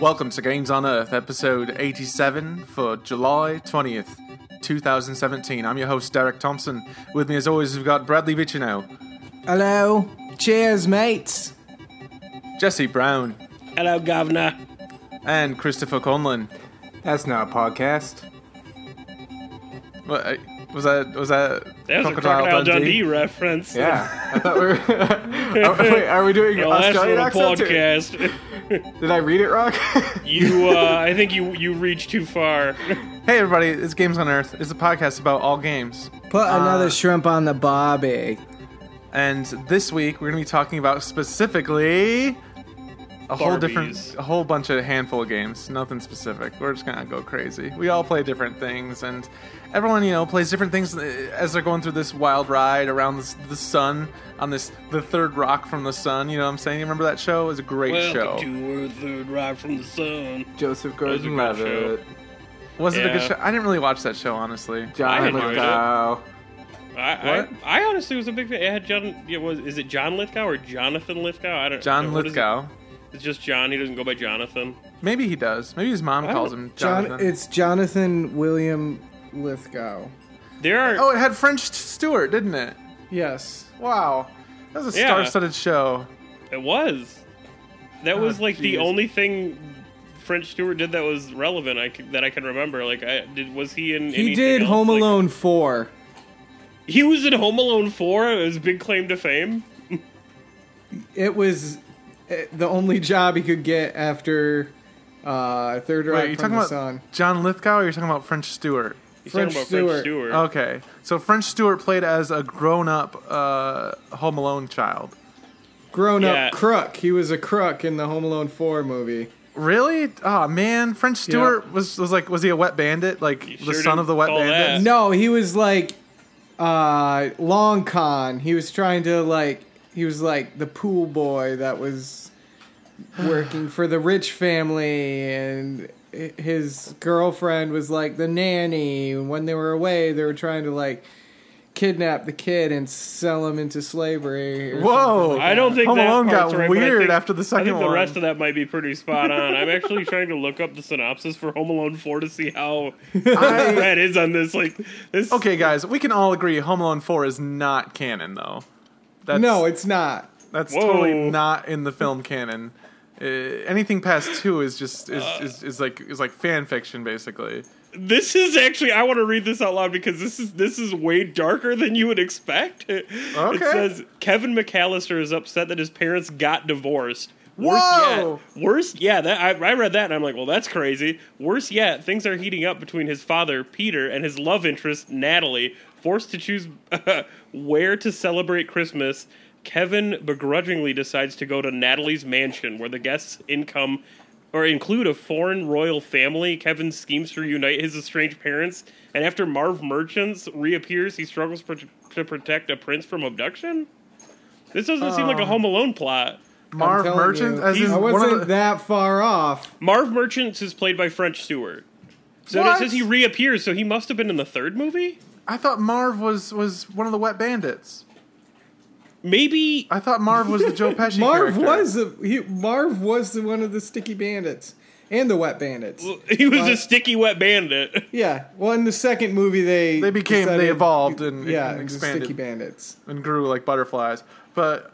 Welcome to Games on Earth, episode 87 for July 20th, 2017. I'm your host, Derek Thompson. With me, as always, we've got Bradley Bitcheno, Hello. Cheers, mates. Jesse Brown, Hello, Governor. and Christopher Conlon. That's not a podcast. What, uh, was that was that That was a Crocodile Dundee, reference. Yeah, I thought we were. are, wait, are we doing The last Australian little accents? or- podcast. Did I read it wrong? you, uh, I think you you reached too far. Hey everybody, it's Games on Earth. It's a podcast about all games. Put another shrimp on the barbie. And this week we're going to be talking about specifically a whole different, a whole bunch of handful of games. Nothing specific. We're just going to go crazy. We all play different things, and everyone, you know, plays different things uh, as they're going through this wild ride around this, the sun on this the third rock from the sun. You know what I'm saying? You remember that show? It was a great show. Welcome to Earth, third rock from the sun. Joseph was a Gordon-Levitt, Was it a good show? I didn't really watch that show, honestly. I John enjoyed. Lithgow. I, I, What? I honestly was a big fan. It had John. It was is it John Lithgow or Jonathan Lithgow? I don't. John what is it? Lithgow. It's just John. He doesn't go by Jonathan. Maybe he does. Maybe his mom calls don't- him John, Jonathan. it's Jonathan William Lithgow. There are. oh, it had French Stewart, didn't it? Yes. Wow, that was a Yeah. star-studded show. It was. That was Oh, like the jeez. only thing French Stewart did that was relevant. I c- that I can remember. Like, I did. Was he in? He anything did else? Home Like- Alone 4. He was in Home Alone Four. His big claim to fame. It was the only job he could get after uh, Third Rock Wait, you from talking about Sun. John Lithgow or you're talking about French Stewart? He's French talking about Stewart. French Stewart. Okay, so French Stewart played as a grown-up uh, Home Alone child. Grown Yeah. up crook. He was a crook in the Home Alone 4 movie. Really? Oh man, French Stewart was was like was he a wet bandit? Like the sure son of the wet bandit? that. No, he was like uh, long con. He was trying to like he was like the pool boy that was working for the rich family and his girlfriend was like the nanny and when they were away they were trying to like kidnap the kid and sell him into slavery Whoa! like I don't think Home that Alone got right, weird think- after the second I second think the one. rest of that might be pretty spot on. I'm actually trying to look up the synopsis for Home Alone Four to see how I- Brad is on this. Like this. okay, guys, we can all agree Home Alone Four is not canon, though. That's, No, it's not. that's Whoa. totally not in the film canon. Uh, anything past two is just is, Uh. is, is like is like fan fiction, basically. This is actually I want to read this out loud because this is this is way darker than you would expect. Okay. It says Kevin McAllister is upset that his parents got divorced. Worse Whoa! yet, worse, yeah. That I, I read that and I'm like, well, that's crazy. Worse yet, things are heating up between his father Peter and his love interest Natalie. Forced to choose where to celebrate Christmas, Kevin begrudgingly decides to go to Natalie's mansion, where the guests' income or include a foreign royal family. Kevin schemes to reunite his estranged parents, and after Marv Merchants reappears, he struggles pr- to protect a prince from abduction. This doesn't seem like a uh, Home Alone plot. Marv telling Merchant, you, as in I one wasn't of the, that far off. Marv Merchants is played by French Stewart. So What? it says he reappears, so he must have been in the third movie? I thought Marv was was one of the wet bandits. Maybe I thought Marv was the Joe Pesci Marv character. was a, he, Marv was the, one of the sticky bandits and the wet bandits. he was a sticky wet bandit. Yeah. Well, in the second movie, they They became- they evolved and- yeah, and expanded. sticky bandits. and grew like butterflies. But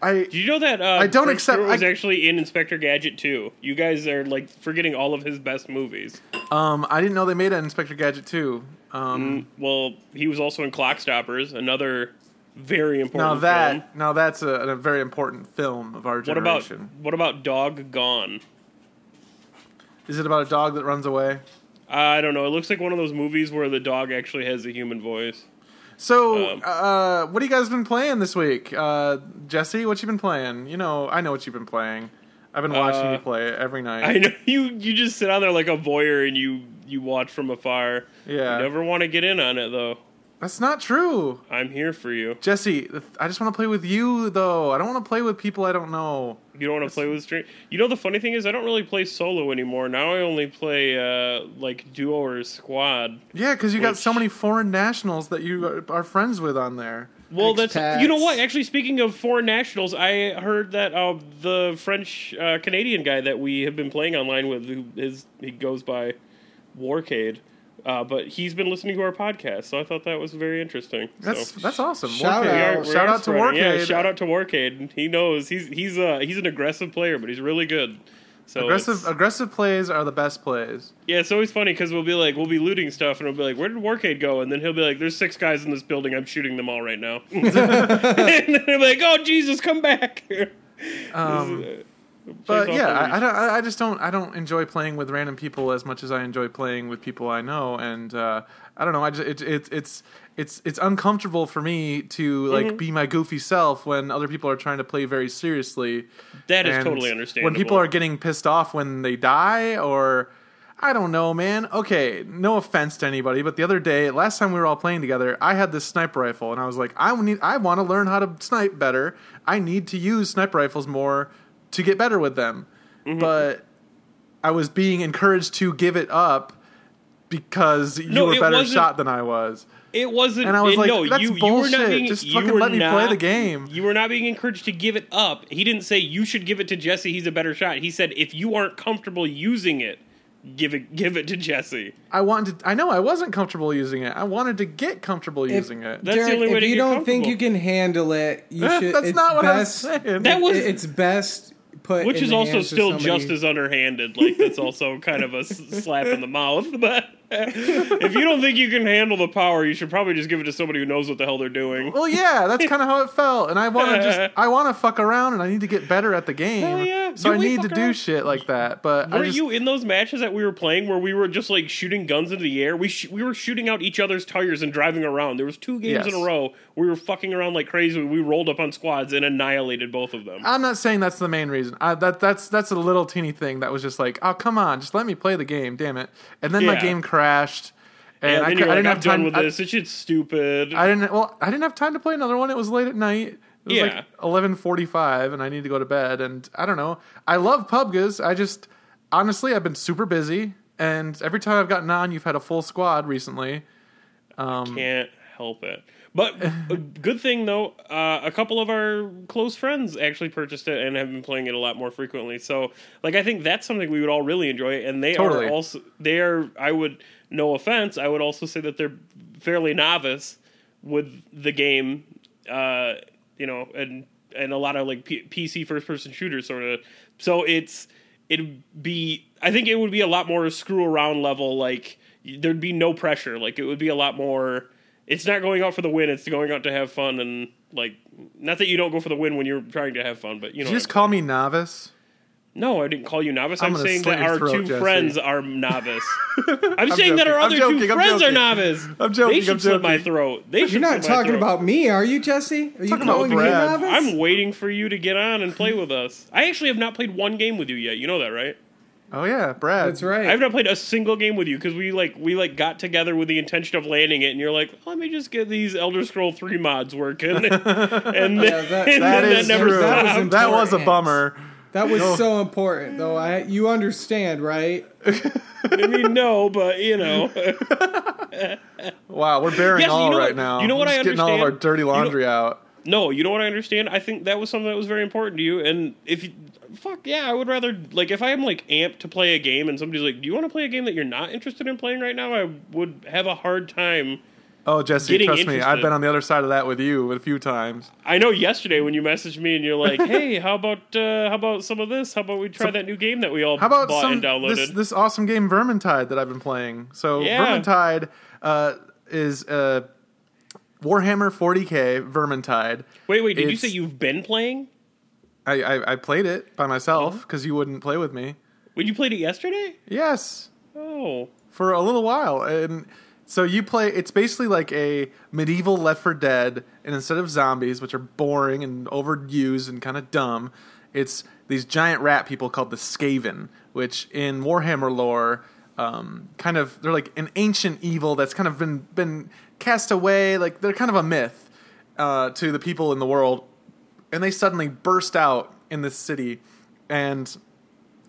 I Did you know that uh, I don't French accept- Stewart was I- actually in Inspector Gadget 2? You guys are like forgetting all of his best movies. um I didn't know they made an Inspector Gadget too. Um, Well, he was also in Clock Stoppers, another very now important that film. now that's a, a very important film of our What about generation. what about Dog Gone? Is it about a dog that runs away? I don't know. It looks like one of those movies where the dog actually has a human voice. So, Um, uh, what have you guys been playing this week? Uh, Jesse, what you been playing? You know, I know what you've been playing. I've been watching Uh, you play every night. I know you. You just sit on there like a voyeur and you you watch from afar. Yeah. You never want to get in on it though. That's not true. I'm here for you. Jesse, I just want to play with you, though. I don't want to play with people I don't know. You don't want to play with strangers. You know the funny thing is, I don't really play solo anymore. Now I only play uh, like duo or squad. Yeah, because you got so many foreign nationals that you are- are friends with on there. Well, that's you know what. Actually, speaking of foreign nationals, I heard that uh, the French uh, Canadian guy that we have been playing online with, who is he goes by Warcade, uh, but he's been listening to our podcast, so I thought that was very interesting. That's so. that's awesome. Shout Warcade. We out. are- we shout out to spreading. Warcade. Yeah, shout out to Warcade. He knows he's he's uh he's an aggressive player, but he's really good. So Aggressive aggressive plays are the best plays. Yeah, it's always funny because we'll be like, we'll be looting stuff, and we'll be like, "Where did Warcade go?" And then he'll be like, "There's six guys in this building. I'm shooting them all right now." and then he'll be like, "Oh Jesus, come back!" Um, Plays but yeah, I, I don't. I just don't. I don't enjoy playing with random people as much as I enjoy playing with people I know. And uh, I don't know. I just it, it, it's it's it's uncomfortable for me to like Mm-hmm. be my goofy self when other people are trying to play very seriously. that is And totally understandable. When people are getting pissed off when they die, or I don't know, man. Okay, no offense to anybody, but the other day, last time we were all playing together, I had this sniper rifle, and I was like, I need, I want to learn how to snipe better. I need to use sniper rifles more to get better with them. Mm-hmm. But I was being encouraged to give it up because you No, were it better shot than I was. it wasn't, And I was it- like, no, "That's you, you were not being, Just fucking let me play the game." You were not being encouraged to give it up. He didn't say you should give it to Jesse. He's a better shot. He said if you aren't comfortable using it, give it give it to Jesse. I wanted. To, I know I wasn't comfortable using it. I wanted to get comfortable using it. That's the Derek, only way if to you get don't think you can handle it, you should. That's not what best, I'm saying. That was- it- it's best put. Which is also still somebody- just as underhanded. Like that's also kind of a slap in the mouth. But if you don't think you can handle the power, you should probably just give it to somebody who knows what the hell they're doing. Well, yeah, that's kind of how it felt, and I want to just I want to fuck around, and I need to get better at the game. Hell yeah. So Do I need to fuck do shit like that. But Were just, you in those matches that we were playing where we were just like shooting guns into the air? We sh- we were shooting out each other's tires and driving around. There was two games in a row. We were fucking around like crazy. We rolled up on squads and annihilated both of them. I'm not saying that's the main reason. I, that that's that's a little teeny thing that was just like, oh come on, just let me play the game, damn it. And then my game crashed, and and I, you're I didn't I'm have time. with I, this. This shit's stupid. I didn't. Well, I didn't have time to play another one. It was late at night. It was Yeah. like eleven forty-five, and I need to go to bed. And I don't know. I love PUBGs. I just honestly, I've been super busy, and every time I've gotten on, you've had a full squad recently. Um, can't help it. But a good thing though, uh, a couple of our close friends actually purchased it and have been playing it a lot more frequently. So, like, I think that's something we would all really enjoy. And they Totally. are also they are. I would no offense. I would also say that they're fairly novice with the game. Uh, you know, and and a lot of like P- PC first person shooters sort of. So it's it'd be. I think it would be a lot more screw around level. Like there'd be no pressure. Like it would be a lot more. It's not going out for the win. It's going out to have fun and like. Not that you don't go for the win when you're trying to have fun, but you know. Did you just call me novice? no, I didn't call you novice. I'm I'm, saying that our throat, two Jesse. friends are novice. I'm, saying that our other joking. two I'm friends are joking. novice. I'm joking. They should I'm slit my throat. They should You're not slit talking throat. about me, are you, Jesse? Are you Talking about calling me novice? I'm waiting for you to get on and play with us. I actually have not played one game with you yet. You know that, right? Oh yeah, Brad. That's right. I have not played a single game with you because we like we like got together with the intention of landing it, and you're like, let me just get these Elder Scroll three mods working, and then, that- and That then is that never true. That was. That was a bummer. That was so important, though. I you understand, right? I mean, no, but you know, Wow, we're bearing Yes, you know right what- now. you know what Just I understand? getting all of our understand? dirty You know- laundry out. no, you know what I understand. I think that was something that was very important to you, and if you, fuck yeah, I would rather like if I am like amped to play a game, and somebody's like, do you want to play a game that you're not interested in playing right now? I would have a hard time. Oh, Jesse, trust me, I've been on the other side of that with you a few times. I know yesterday when you messaged me and you're like, "Hey, how about uh, how about some of this? How about we try that new game that we all How about bought some and downloaded?" this this awesome game Vermintide that I've been playing? So Yeah. Vermintide uh, is uh, Warhammer 40k Vermintide. wait, wait, did you say you've been playing? I, I, I played it by myself because you wouldn't play with me. When you played it yesterday? Yes, Oh, for a little while, and so you play. It's basically like a medieval Left 4 Dead, and instead of zombies, which are boring and overused and kind of dumb, it's these giant rat people called the Skaven, which in Warhammer lore, um, kind of they're like an ancient evil that's kind of been been cast away. Like they're kind of a myth uh, to the people in the world, and they suddenly burst out in this city, and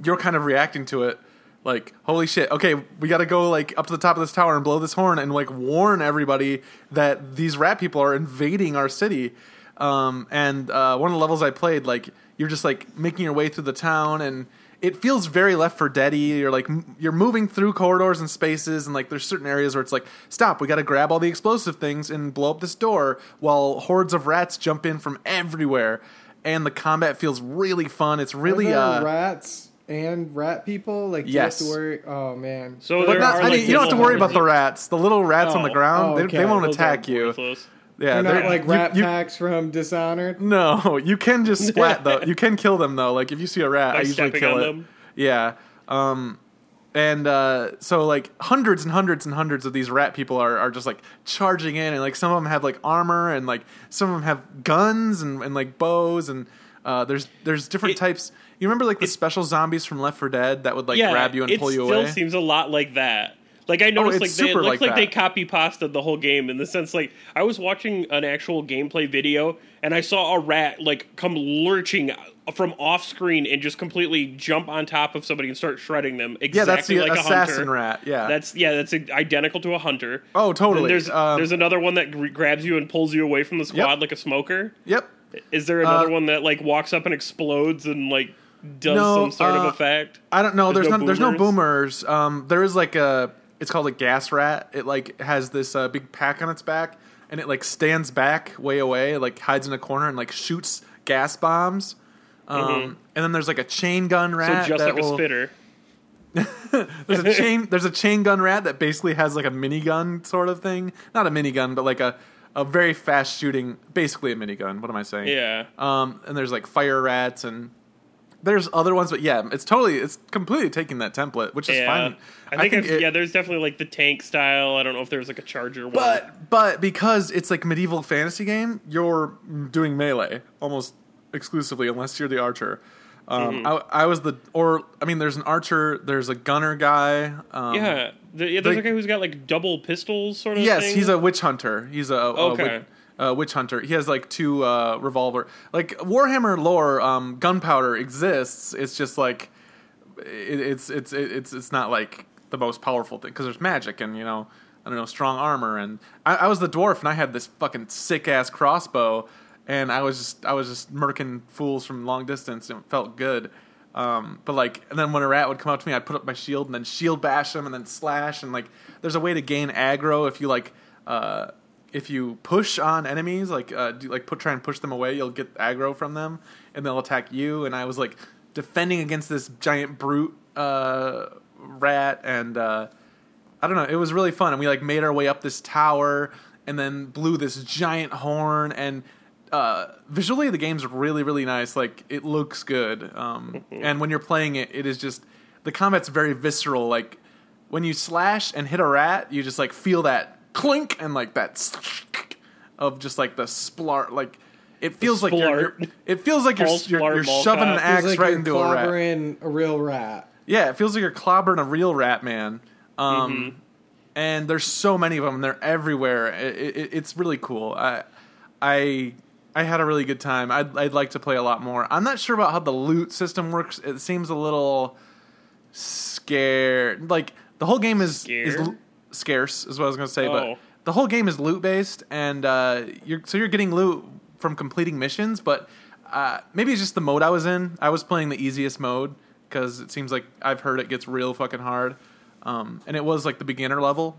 you're kind of reacting to it like holy shit okay we got to go like up to the top of this tower and blow this horn and like warn everybody that these rat people are invading our city. Um, and uh, one of the levels i played like you're just like making your way through the town and it feels very left for deady you're like you're moving through corridors and spaces and like there's certain areas where it's like stop we got to grab all the explosive things and blow up this door while hordes of rats jump in from everywhere and the combat feels really fun it's really Are there uh rats and rat people. Like, Yes. you have to worry? Oh man. So But not, are, I mean, you don't have to worry about the rats. The little rats on the Oh. ground, Oh, they, okay. they won't Those attack are you. Worthless. Yeah, They're not like rat you- packs from Dishonored. No, you can just splat though. You can kill them though. Like if you see a rat, By I usually kill on it. them? Yeah. Um, and uh, so like hundreds and hundreds and hundreds of these rat people are, are just like charging in, and like some of them have like armor, and like some of them have guns and, and like bows, and uh, there's there's different It- types. You remember like the special zombies from Left 4 Dead that would like yeah, grab you and pull you still away? seems a lot like that. Like I noticed, it's like they, it looks like like, they copy pasted the whole game in the sense like I was watching an actual gameplay video and I saw a rat like come lurching from off screen and just completely jump on top of somebody and start shredding them. Exactly yeah, that's the like a assassin hunter. rat. Yeah, That's yeah, that's identical to a hunter. Oh, totally. Then there's Um, there's another one that grabs you and pulls you away from the squad like a smoker. yep. Is there another Uh, one that like walks up and explodes and like does No, some sort uh, of effect? I don't know. There's, There's no, no there's no boomers? boomers. Um, there is like a. It's called a gas rat. It like has this uh, big pack on its back, and it like stands back way away, like hides in a corner and like shoots gas bombs. Um, And then there's like a chain gun Mm-hmm. So rat. just like a spitter. There's a chain. There's a chain gun rat that basically has like a minigun sort of thing. Not a minigun, but like a a very fast shooting, basically a minigun. What am I saying? Yeah. Um, and there's like fire rats and there's other ones, but yeah, it's totally, it's completely taking that template, which is yeah. fine. I think, I've- it- yeah, there's definitely like the tank style. I don't know if there's like a charger one. but but because it's like medieval fantasy game, you're doing melee almost exclusively, unless you're the archer. Um, Mm-hmm. I, I was the, or I mean, there's an archer, there's a gunner guy. Um, yeah, the, yeah, there's like- a guy who's got like double pistols, sort of. Yes, thing. he's a witch hunter. He's a, Okay. a witch hunter. He has like two uh, revolver. Like Warhammer lore, um, gunpowder exists. It's just like it, it's it's it's it's not like the most powerful thing because there's magic and you know I don't know strong armor and I, I was the dwarf and I had this fucking sick ass crossbow and I was just I was just murking fools from long distance and it felt good. Um, but like, and then when a rat would come up to me, I'd put up my shield and then shield bash them and then slash and like, there's a way to gain aggro if you like, uh, if you push on enemies, like, uh, do, like put try and push them away, you'll get aggro from them and they'll attack you. And I was like defending against this giant brute uh, rat and uh, I don't know. It was really fun, and we like made our way up this tower, and then blew this giant horn. And uh, visually, the game's really, really nice. Like it looks good. Um, and when you're playing it, it is just the combat's very visceral. Like when you slash and hit a rat, you just like feel that clink and like that of just like the splart. Like it feels like you're, you're- it feels like you're Paul you're, you're shoving an axe like right you're into a rat. clobbering a real rat. Yeah, it feels like you're clobbering a real rat man. Um, Mm-hmm. And there's so many of them. They're everywhere. It, it, it's really cool. I, I, I had a really good time. I'd, I'd like to play a lot more. I'm not sure about how the loot system works. It seems a little scared. Like the whole game is is Scared? lo- scarce, is what I was gonna say. Oh. But the whole game is loot based, and uh, you're so you're getting loot from completing missions. But uh, maybe it's just the mode I was in. I was playing the easiest mode because it seems like I've heard it gets real fucking hard. Um, and it was like the beginner level,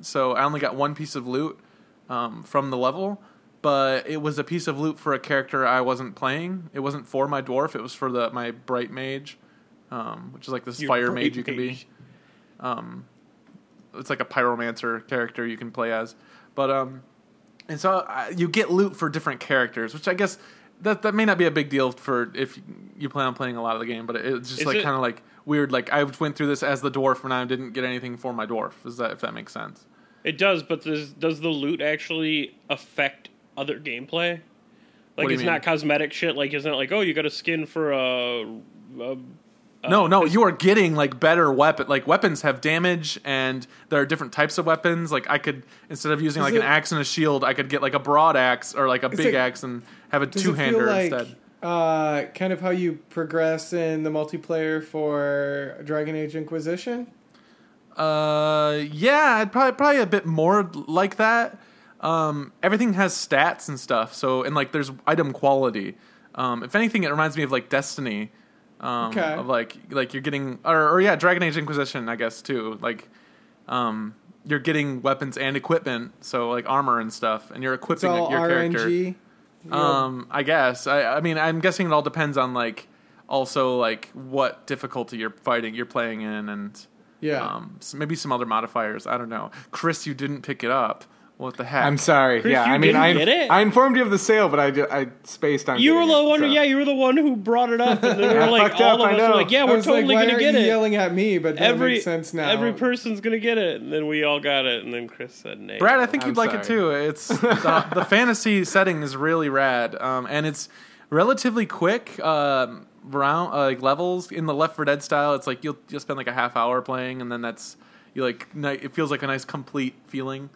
so I only got one piece of loot um, from the level. But it was a piece of loot for a character I wasn't playing. It wasn't for my dwarf. It was for the my bright mage, um, which is like this Your fire mage you can be mage. It's like a pyromancer character you can play as. But um, and so uh, you get loot for different characters, which I guess that that may not be a big deal for if you plan on playing a lot of the game. But it's just Is like it- kind of like weird. Like I went through this as the dwarf and I didn't get anything for my dwarf. Is that if that makes sense? It does, but does does the loot actually affect other gameplay? Like do you it's mean? not cosmetic shit. Like isn't it like oh you got a skin for a, a no, no, you are getting like better weapon. Like weapons have damage, and there are different types of weapons. Like I could instead of using Does like an axe and a shield, I could get like a broad axe or like a big it- axe and have a Does two feel hander like instead. uh, kind of how you progress in the multiplayer for Dragon Age Inquisition? Uh, yeah, I'd probably probably a bit more like that. Um, everything has stats and stuff. So and like there's item quality. Um, if anything, it reminds me of like Destiny. Um, Okay. Of like like you're getting or, or yeah, Dragon Age Inquisition, I guess too. Like, um, you're getting weapons and equipment, so like armor and stuff, and you're equipping your character. RNG. Um, I guess. I, I mean, I'm guessing it all depends on like also like what difficulty you're fighting, you're playing in, and yeah. um, s maybe some other modifiers. I don't know. Chris, you didn't pick it up. What the heck? I'm sorry. Chris, yeah, you I mean, didn't I, get it? I informed you of the sale, but I, ju- I spaced on. You were the it, one. so. Yeah, you were the one who brought it up, and then we were like, fucked all up, of I us were know. like, "Yeah, I we're totally like, gonna get you it." yelling at me? But that every makes sense now. every person's gonna get it, and then we all got it, and then Chris said, "Nay." Brad, I think I'm you'd like it too. It's the, the fantasy setting is really rad, um, and it's relatively quick. Um, round uh, like levels in the Left 4 Dead style. It's like you'll you'll spend like a half hour playing, and then that's you like ni- it feels like a nice complete feeling.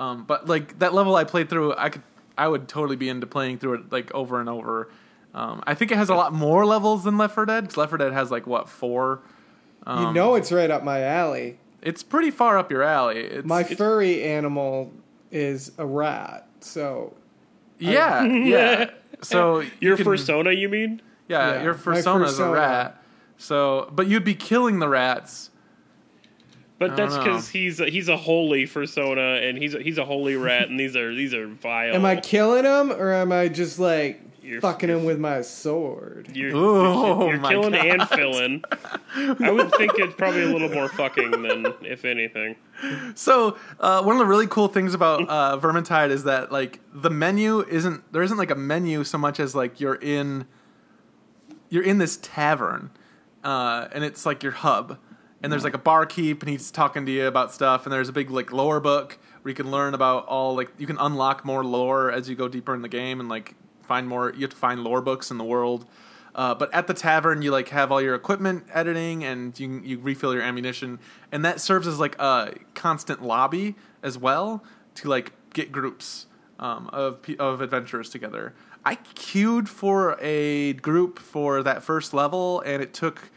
Um, but like that level I played through, I could I would totally be into playing through it like over and over. Um, I think it has a lot more levels than Left 4 Dead. 'cause Left 4 Dead has like what four. Um, you know it's right up my alley. it's pretty far up your alley. It's, My it's- furry animal is a rat, so yeah, yeah. So you Your can- persona, you mean? Yeah, Yeah, your my persona's a rat. So, but you'd be killing the rats. But that's because he's a, he's a holy persona, and he's a, he's a holy rat, and these are these are vile. am I killing him or am I just like You're- fucking you're- him with my sword? You're, Oh, you're, my killing God. and filling. I would think it's probably a little more fucking than if anything. So, uh, one of the really cool things about uh, Vermintide is that like the menu isn't there isn't like a menu so much as like you're in you're in this tavern, uh, and it's like your hub, and there's like a barkeep, and he's talking to you about stuff, and there's a big like lore book where you can learn about all like you can unlock more lore as you go deeper in the game, and like find more. You have to find lore books in the world. Uh, but at the tavern, you like have all your equipment editing, and you you refill your ammunition, and that serves as like a constant lobby as well to like get groups um, of of adventurers together. I queued for a group for that first level, and it took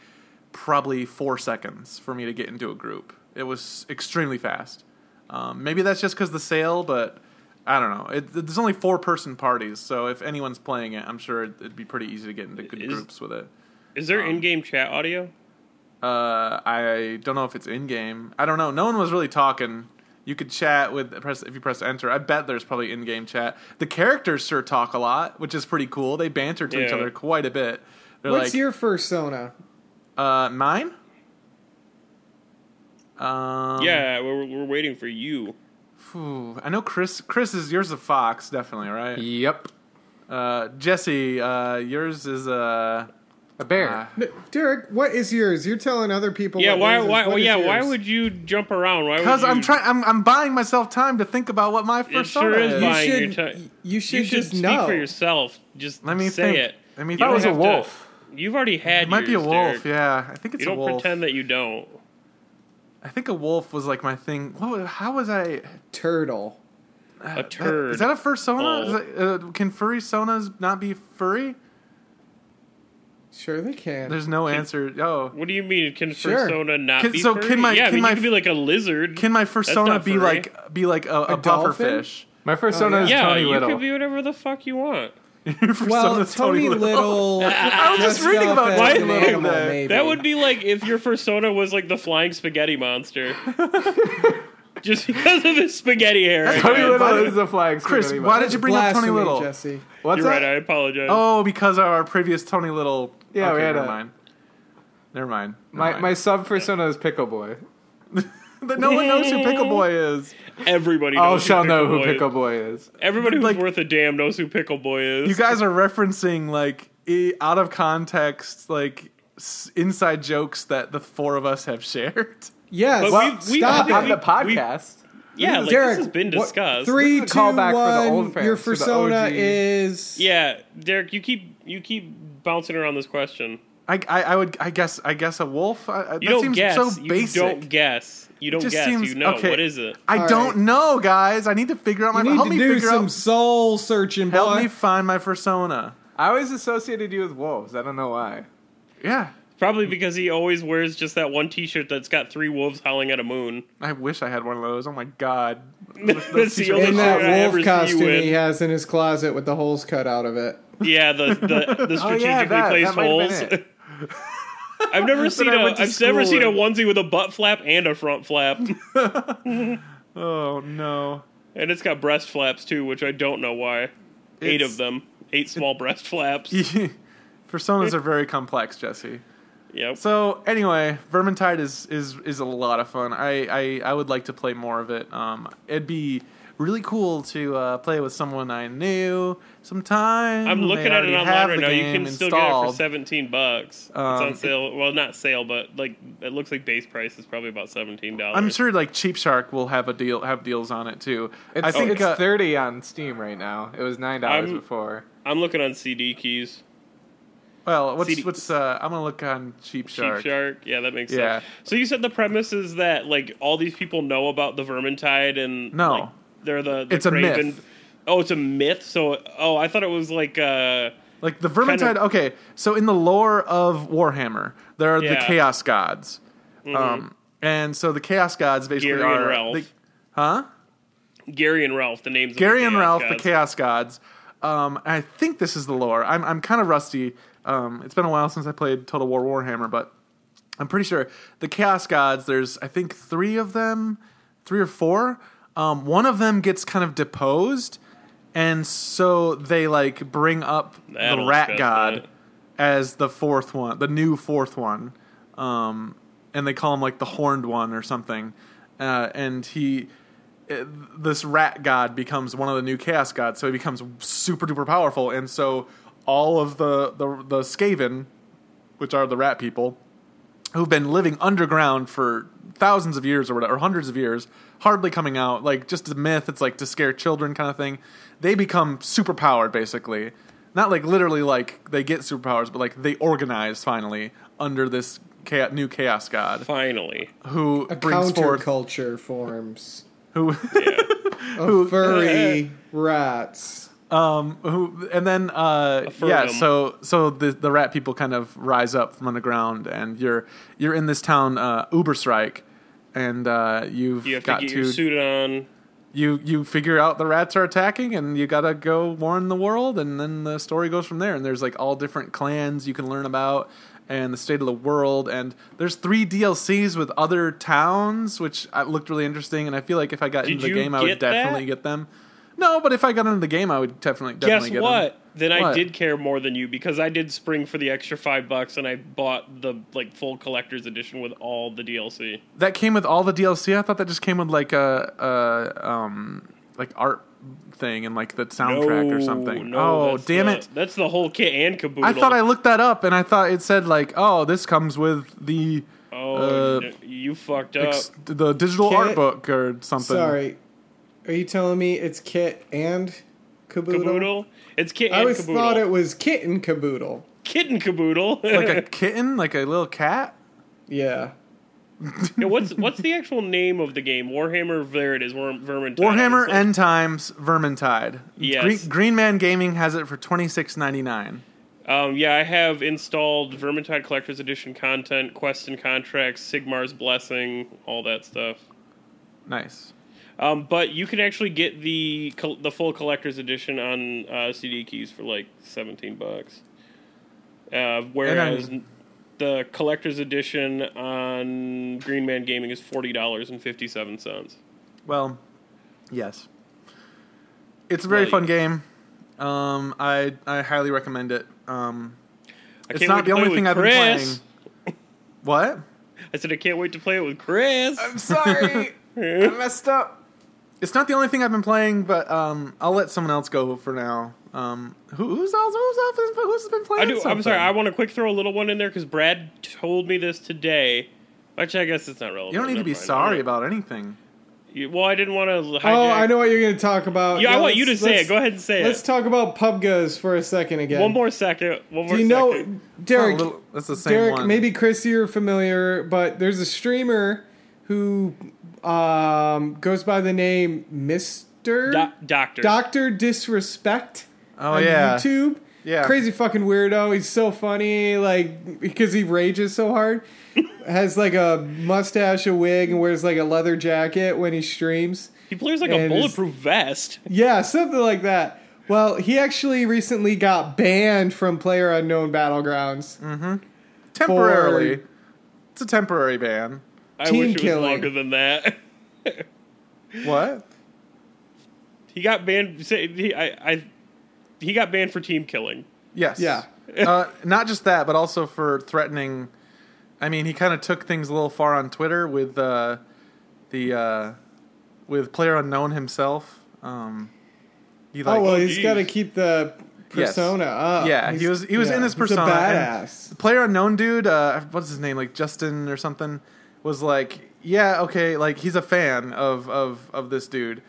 probably four seconds for me to get into a group. It was extremely fast. Um, maybe that's just because the sale, but I don't know. It, there's only four person parties, so if anyone's playing it, I'm sure it'd, it'd be pretty easy to get into good Is- groups with it. Is there Um, in-game chat audio? Uh, I don't know if it's in game. I don't know. No one was really talking. You could chat with press if you press enter. I bet there's probably in game chat. The characters sure talk a lot, which is pretty cool. They banter to each other quite a bit. They're What's like, your fursona? Uh, mine? Um, yeah, we're, we're waiting for you. phew, I know Chris. Chris is yours. A fox, definitely, right? Yep. Uh, Jesse, uh, yours is a. A bear. Uh, N- Derek, what is yours? You're telling other people. Yeah, what why? yours is. Why? What Well, is yeah, why would you jump around? Why? because I'm trying. I'm, I'm buying myself time to think about what my first sure is You buying your should. you should You should just speak know. for yourself. Just Let me say think. it. Let me You That was a have to- wolf. You've already had. It might be a wolf. Derek. Yeah, I think it's You a don't wolf. pretend that you don't. I think a wolf was like my thing. What? was- How was I? Turtle. A turd. Is that a fursona? Is Oh. that, uh, can furry sonas not be furry? Sure, they can. There's no answer. Oh, What do you mean? Can Sure. persona not Can- be so furry? can my- yeah, I can mean, my you could be like a lizard. can my fursona be like be like a, a, A puffer dolphin? fish? My persona Oh, yeah. is yeah, Tony you Little. could be whatever the fuck you want. Your well, persona's Tony Little. I was just reading about as Tony Little animal, today. maybe. That would be like if your persona was like the flying spaghetti monster. Just because of his spaghetti hair. Tony. Little Why did- is the flag. Chris, spaghetti why did you bring up Tony Blasphemy, Little? Jesse. What's You're that? right. I apologize. Oh, because of our previous Tony Little. Yeah, okay, we had never a- mind. Never mind. Never My mind. my sub persona is Pickle Boy. But no one knows who Pickle Boy is. Everybody. All Knows who shall Pickle know who Boy Pickle Is. Boy is. Everybody who's Like- worth a damn knows who Pickle Boy is. You guys are referencing like i- out of context, like s- inside jokes that the four of us have shared. Yes. But Well, we've- we've- stop we- On it. the we- podcast. yeah, like Derek, this has been what- discussed. Three, This is two, a callback for the one. old fans, Your for the persona OG. is. Yeah, Derek, you keep you keep bouncing around this question. I, I, I would I guess I guess a wolf. Uh, I, I- You that don't seems guess. so you basic. don't guess. You don't just guess. seems- you know. okay. What is it? I All don't right. know, guys. I need to figure out my. You need help to me do figure some out. soul searching, boy. Help me find my persona. I always associated you with wolves. I don't know why. Yeah. Probably because he always wears just that one T-shirt that's got three wolves howling at a moon. I wish I had one of those. Oh my god. That's the t-shirts only In that wolf costume he has in his closet with the holes cut out of it. Yeah, the the, the Oh, strategically yeah, that- placed that holes. I've never seen a I've never seen a onesie with a butt flap and a front flap, Oh no. and it's got breast flaps too, which I don't know why. Eight It's- of them, eight small breast flaps. Personas are very complex, Jesse. Yep. So anyway, Vermintide is is is a lot of fun. I I, I would like to play more of it. Um, it'd be really cool to uh, play with someone I knew sometime. I'm looking at it online right now. You game can still get it for seventeen bucks. it's Um, on sale. Well, not sale, but like it looks like base price is probably about seventeen dollars. I'm sure like Cheap Shark will have a deal have deals on it too. It's, I think it's uh, thirty on Steam right now. It was nine dollars before. I'm looking on CD keys. well, what's CD what's uh, I'm gonna look on Cheap Shark. Cheap Shark. Yeah, that makes Yeah. sense. So you said the premise is that like all these people know about the Vermintide and No. like, they're the, the It's a myth. Oh, it's a myth. So oh, I thought it was like uh Like the Vermintide. Kind of- okay, so in the lore of Warhammer, there are the Yeah. Mm-hmm. Chaos Gods, um, and so the Chaos Gods basically Gary and are Ralph. the- huh? Gary and Ralph, the names. of Gary the and Ralph, the Chaos Gods. Um, I think this is the lore. I'm I'm kind of rusty. Um, it's been a while since I played Total War Warhammer, but I'm pretty sure the Chaos Gods. There's I think three of them, three or four. Um, one of them gets kind of deposed, and so they like bring up That'll the Rat God that. as the fourth one, the new fourth one, um, and they call him like the Horned One or something. Uh, and he, uh, this Rat God becomes one of the new Chaos Gods, so he becomes super duper powerful. And so all of the the the Skaven, which are the Rat people, who've been living underground for thousands of years or whatever, or hundreds of years, hardly coming out, like just a myth. It's like to scare children kind of thing. They become super powered, basically. Not like literally like they get superpowers, but like they organize finally under this cha- new chaos god Finally, who A brings forth counterculture forms who yeah. of furry rats. Um who and then uh yeah so so the the rat people kind of rise up from underground and you're you're in this town uh Ubersreik and uh you've you have got to get to your suit on. you you figure out the rats are attacking and you gotta go warn the world and then the story goes from there and there's like all different clans you can learn about and the state of the world and there's three DLCs with other towns which uh, looked really interesting and I feel like if I got Did into the game I would get that? definitely get them. No, but if I got into the game I would definitely definitely Guess get what? them. Then I What? did care more than you because I did spring for the extra five bucks and I bought the like full collector's edition with all the DLC. That came with all the DLC. I thought that just came with like a, a um like art thing and like the soundtrack or something. No, oh, that's damn the- it. That's the whole kit and caboodle. I thought I looked that up and I thought it said like, oh, this comes with the Oh, uh, n- you fucked up. ex- the digital Kit? art book or something. Sorry, are you telling me it's Kit and Caboodle? Caboodle. It's kit I always caboodle. thought it was Kit and Caboodle. kitten caboodle. Like a kitten, like a little cat. Yeah. Yeah, what's what's the actual name of the game? Warhammer. There it is. Worm, Vermintide. Warhammer So- End Times Vermintide. Yes. Green, Green Man Gaming has it for twenty six ninety nine. Um, yeah, I have installed Vermintide Collector's Edition content, quests and contracts, Sigmar's Blessing, all that stuff. Nice. Um, but you can actually get the col- the full collector's edition on uh, CD keys for like seventeen bucks. Uh, whereas the collector's edition on Green Man Gaming is forty dollars and fifty seven cents. Well, yes. It's a very Well, fun game. Um, I I highly recommend it. Um, I it's can't the only with thing I've been Chris. playing. What? I said I can't wait to play it with Chris. I'm sorry. I messed up. It's not the only thing I've been playing, but um, I'll let someone else go for now. Um, who, who's else? Who's else? been- Who's been playing? I do. I'm sorry. I want to quick throw a little one in there because Brad told me this today. Actually, I guess it's not relevant. You don't need to be mind. sorry about anything. You- Well, I didn't want to. Oh, I know what you're going to talk about. Yeah, I want you to say it. Go ahead and say it. Let's talk about PUBGs for a second again. One more second. One more Do you know, second. It's Derek? not a little- that's the same Derek, one. maybe Chris, you're familiar, but there's a streamer who um, goes by the name Mister Do- doctor. Doctor Disrespect Oh on yeah. YouTube. Yeah. crazy fucking weirdo. He's so funny, like because he rages so hard. Has like a mustache, a wig, and wears like a leather jacket when he streams. He plays like a And is- bulletproof vest. Yeah, something like that. Well, he actually recently got banned from Player Unknown Battlegrounds. Hmm. Temporarily. It's a temporary ban. I Team wish it was killing. longer than that. What? he got banned. say- He, I, I, he got banned for team killing. Yes. Yeah. uh, not just that, but also for threatening. I mean, he kind of took things a little far on Twitter with uh, the uh, with Player Unknown himself. Um, he like, oh well, he's got to keep the Yes. persona up. Yeah, he was- he was in his he's persona, A badass. Player Unknown dude, uh, what's his name? Like Justin or something, was like, yeah, okay, like he's a fan of of of this dude,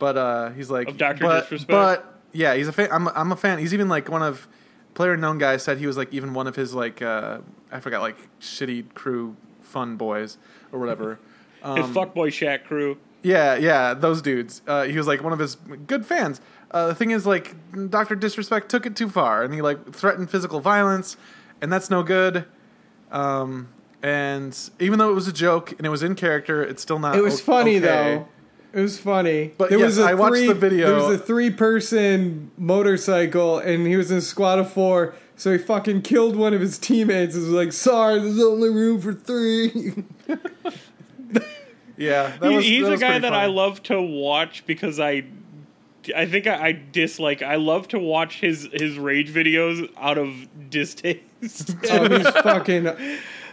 but uh, he's like, Of Dr. but, Disrespect? But yeah, he's a fan. I'm I'm a fan. He's even like one of Player Unknown guy said he was like even one of his like uh, I forgot like shitty crew fun boys or whatever. His Um, fuckboy Shack crew. yeah, yeah, those dudes. Uh, he was like one of his good fans. Uh, the thing is, like, Doctor Disrespect took it too far, and he like threatened physical violence, and that's no good. Um, and even though it was a joke and it was in character, it's still not. It was o- funny okay. though. It was funny. But there yes, was a I watched the video. There was a three-person motorcycle, and he was in a squad of four. So he fucking killed one of his teammates. and was like, "Sorry, there's only room for three. Yeah, that He- was, he's that a was guy that funny. I love to watch because I, I think I, I dislike. I love to watch his his rage videos out of distaste. oh, he's fucking.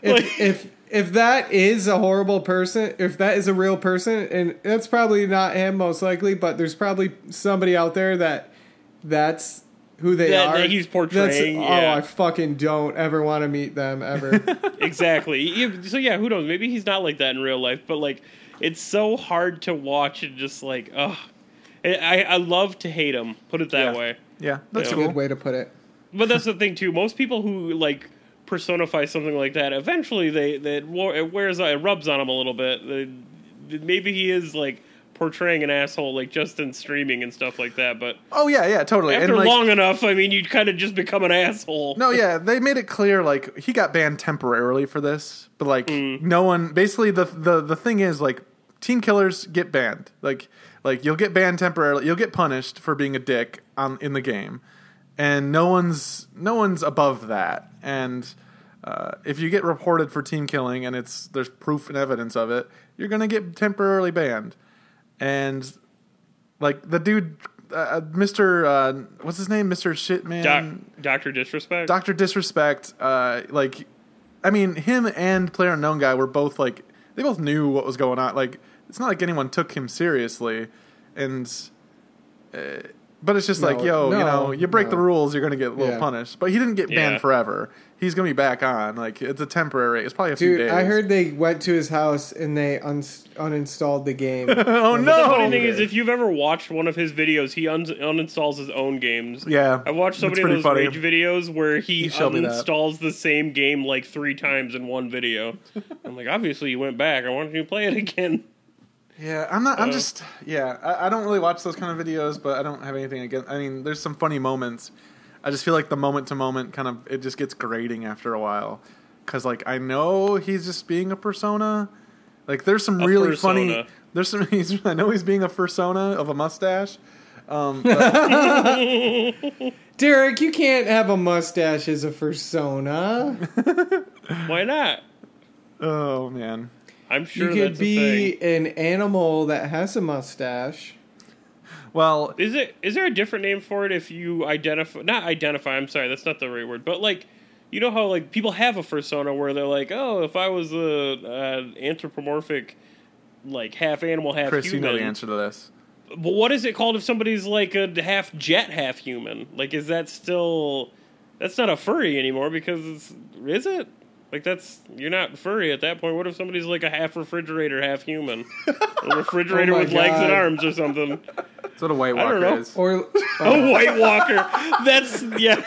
If, if if that is a horrible person, if that is a real person, and that's probably not him, most likely, but there's probably somebody out there that that's who they That- are. that he's That's- portraying, oh. I fucking don't ever want to meet them ever. exactly. So yeah, who knows? Maybe he's not like that in real life, but like, it's so hard to watch and just like, ugh. I I love to hate him. Put it that Yeah. way. Yeah, that's Yeah. cool. Good way to put it. But that's the thing too. Most people who like personify something like that, eventually they that it wears it rubs on him a little bit. They- Maybe he is like portraying an asshole like just in streaming and stuff like that. But Oh yeah, yeah, totally. after and like, long enough, I mean, you'd kind of just become an asshole. No, yeah, they made it clear like he got banned temporarily for this, but like Mm. no one. Basically, the the the thing is like teen killers get banned. Like like you'll get banned temporarily. You'll get punished for being a dick on in the game, and no one's no one's above that. And uh, if you get reported for team killing and it's there's proof and evidence of it, you're gonna get temporarily banned. And like the dude, uh, Mister, uh, what's his name, Mister Shitman. Doc, Doctor Disrespect. Doctor Disrespect, uh, like, I mean, him and Player Unknown guy were both like, they both knew what was going on. Like, it's not like anyone took him seriously, and, uh, but it's just like, No, yo, you know, you break the rules, you're gonna get a little Yeah. punished. But he didn't get banned Yeah. forever. He's gonna be back on. Like, it's a temporary. It's probably a few Dude, days. I heard they went to his house and they un- uninstalled the game. Oh no. The funny thing is, if you've ever watched one of his videos, he un- uninstalls his own games. yeah, I've watched so That's many of those funny. rage videos where he You showed uninstalls the same game like three times in one video. I'm like, obviously you went back. I want you to play it again. Yeah, I'm not. I'm Uh, just. Yeah, I, I don't really watch those kind of videos, but I don't have anything against. I mean, there's some funny moments. I just feel like the moment to moment kind of it just gets grating after a while, because like I know he's just being a persona. Like there's some A really persona. funny. There's some. He's, I know he's being a persona of a mustache. Um, but, Derek, you can't have a mustache as a persona. Why not? oh man. I'm sure you could that's be an animal that has a mustache. Well, Is it? Is there a different name for it if you identify? Not identify. I'm sorry, that's not the right word. But like, you know how like people have a persona where they're like, oh, if I was a, a anthropomorphic, like half animal, half Chris, you human. know the answer to this. But what is it called if somebody's like a half jet, half human? Like, is that still? That's not a furry anymore because it's, is it? Like that's you're not furry at that point. What if somebody's like a half refrigerator, half human? a refrigerator Oh my with legs and arms or something. That's what a White I don't Walker know. is. Or A White Walker. That's yeah.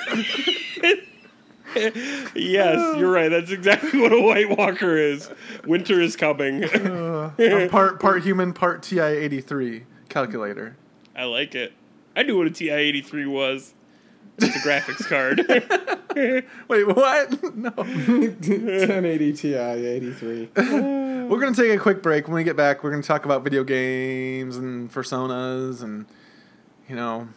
yes, you're right. That's exactly what a White Walker is. Winter is coming. I'm part part human, part TI eighty three calculator. I like it. I knew what a TI eighty three was. It's a graphics card. Wait, what? No. 1080 Ti 83. We're gonna take a quick break. When we get back, we're gonna talk about video games and personas and you know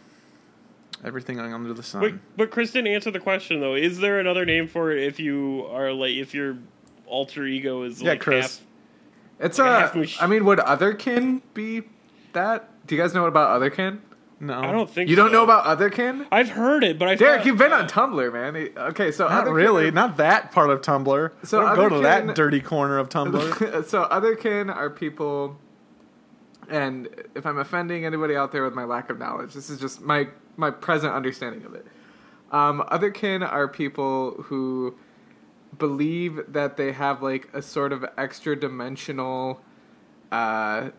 everything under the sun. but, but Kristen, answer the question though. Is there another name for it if you are like if your alter ego is Yeah, like Chris. half? It's Like a uh, half mach- I mean, would Otherkin be that? Do you guys know about Otherkin? No, I don't think You don't know about Otherkin? I've heard it, but I Derek, thought- you've been on Tumblr, man. Okay, so Not Otherkin really. Not that part of Tumblr. So don't go to that dirty corner of Tumblr. so Otherkin are people, and if I'm offending anybody out there with my lack of knowledge, this is just my my present understanding of it. Um, Otherkin are people who believe that they have like a sort of extra dimensional uh,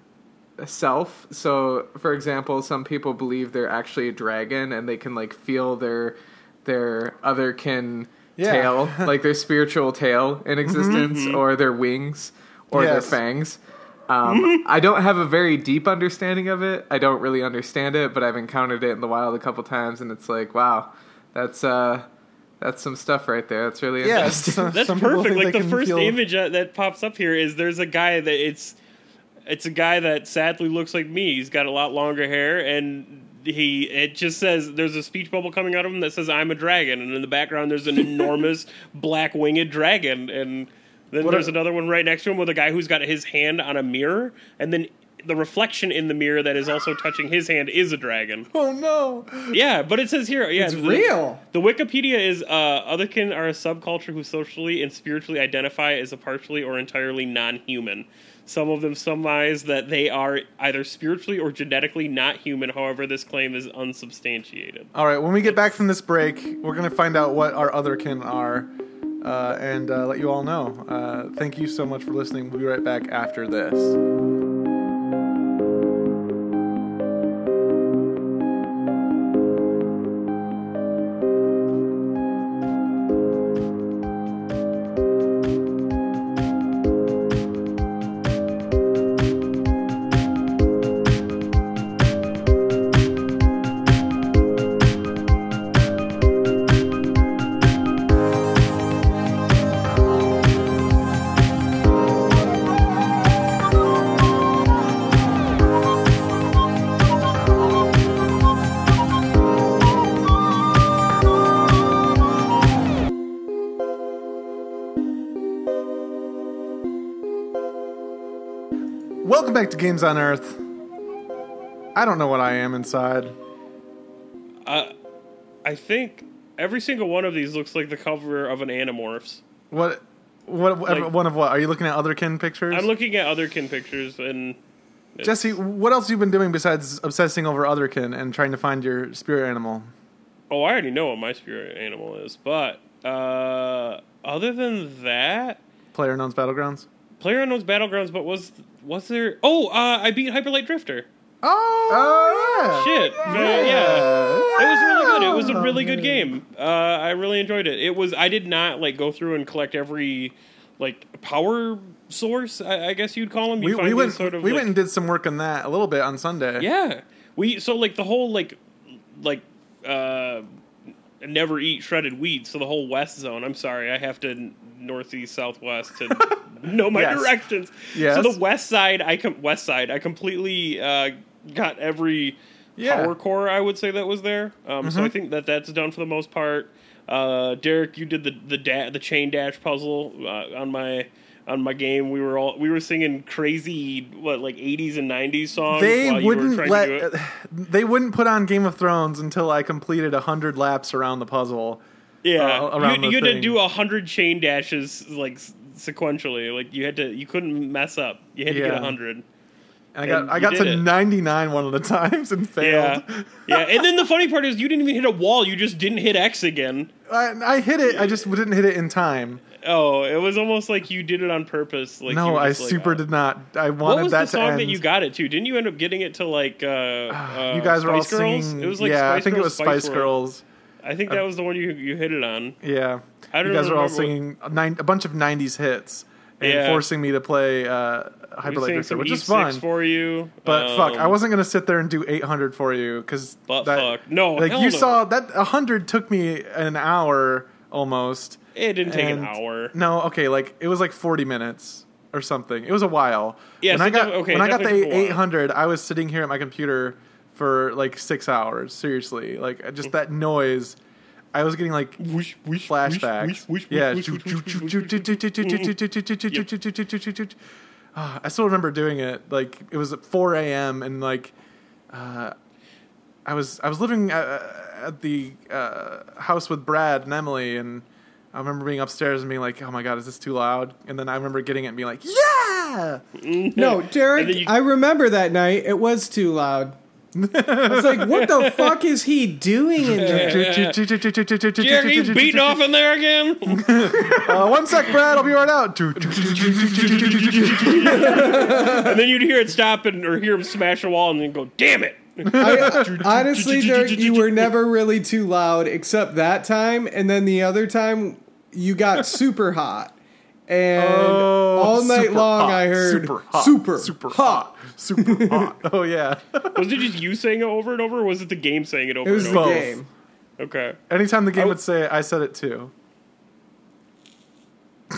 self. So, for example, some people believe they're actually a dragon and they can like feel their their otherkin Yeah. tail, like their spiritual tail in existence, or their wings, or their fangs. Um, I don't have a very deep understanding of it. I don't really understand it, but I've encountered it in the wild a couple times, and it's like, wow, that's uh, that's some stuff right there. That's really Yeah, interesting. so- That's some perfect. Like the first feel- image uh, that pops up here is there's a guy that it's it's a guy that sadly looks like me. He's got a lot longer hair and he it just says there's a speech bubble coming out of him that says I'm a dragon and in the background there's an enormous black winged dragon and then What there's a- another one right next to him with a guy who's got his hand on a mirror and then the reflection in the mirror that is also touching his hand is a dragon. Oh no! Yeah, but it says here, yeah, It's the- real. the Wikipedia is uh, otherkin are a subculture who socially and spiritually identify as a partially or entirely non-human. Some of them surmise that they are either spiritually or genetically not human. However, this claim is unsubstantiated. All right, when we get back from this break, we're gonna find out what our other kin are, uh, and uh, let you all know. Uh, thank you so much for listening. We'll be right back after this. Welcome back to Games on Earth. I don't know what I am inside. Uh, I think every single one of these looks like the cover of an Animorphs. What? What? Like- one of what? Are you looking at other kin pictures? I'm looking at otherkin pictures and Jesse, what else have you been doing besides obsessing over otherkin and trying to find your spirit animal? Oh, I already know what my spirit animal is, but uh, other than that, Player Unknown's Battlegrounds. Player Unknown's Battlegrounds. But was was there? Oh, uh, I beat Hyper Light Drifter. Oh, yeah Shit, yeah. yeah. It was really good. It was a really good game. Uh, I really enjoyed it. It was. I did not like go through and collect every like power source. I, I guess you'd call them. You We, we went sort of we like- went and did some work on that a little bit on Sunday. Yeah, we so like the whole like like uh never eat shredded wheat. So the whole west zone. I'm sorry, I have to northeast southwest to know my Yes. directions. Yes. So the west side, I com- west side, I completely uh, got every Yeah. Mm-hmm. power core I would say that was there. Um, So I think that that's done for the most part. Uh, Derek, you did the the da- the chain dash puzzle uh, on my. On my game, we were all we were singing crazy what like 80s and 90s songs. They while you were wouldn't trying let to do it. they wouldn't put on Game of Thrones until I completed hundred laps around the puzzle. Yeah, uh, around you, you had to do a hundred chain dashes like sequentially. Like you had to, you couldn't mess up. You had to get a hundred. And I got I got to it. ninety nine one of the times and failed. Yeah, yeah. And then the funny part is, you didn't even hit a wall. You just didn't hit X again. I, I hit it. I just didn't hit it in time. Oh, it was almost like you did it on purpose. Like no, I like, super oh. did not. I wanted What was that the song that you got it to? Didn't you end up getting it to like uh, uh you guys were all Spice Girls? singing. It was like yeah, Spice I think Girls, it was Spice World. Girls. I think that was the one you you hit it on. Yeah, I don't you guys are all singing a, nine, a bunch of '90s hits, and Yeah. forcing me to play uh, We're Hyper Light Drifter, which is E6 fun. for you. But fuck, I Um, wasn't gonna sit there and do 800 for you because But fuck. No, like you no. saw that 100 took me an hour almost. It didn't take an hour. No, okay, like it was like 40 minutes or something. It was a while. Yeah, when so I got defi- okay, when I got the took a while. 800, I was sitting here at my computer for like six hours. Seriously, like just that noise. I was getting like Whoosh, whoosh, flashbacks. whoosh, whoosh, Yeah. Ah, I still remember doing it. Like it was at 4 a.m. and like uh, I was I was living at, at the uh, house with Brad and Emily, and I remember being upstairs and being like, "Oh my god, is this too loud?" And then I remember getting it and being like, "Yeah!" No, Derek, you- I remember that night. It was too loud. I was like, what the fuck is he doing in there? Jerry, you beating off in there again? Uh, one sec, Brad. I'll be right out. and then you'd hear it stop and or hear him smash a wall and then go, damn it. I, honestly, Derek, you were never really too loud except that time. And then the other time, you got super hot. And all night Oh, super long, hot, I heard super hot, super, super hot. Super hot. Oh yeah. Was it just you saying it over and over, or was it the game saying it over and over? It was and the over? both. game. Okay. Anytime the game I- would say it, I said it too.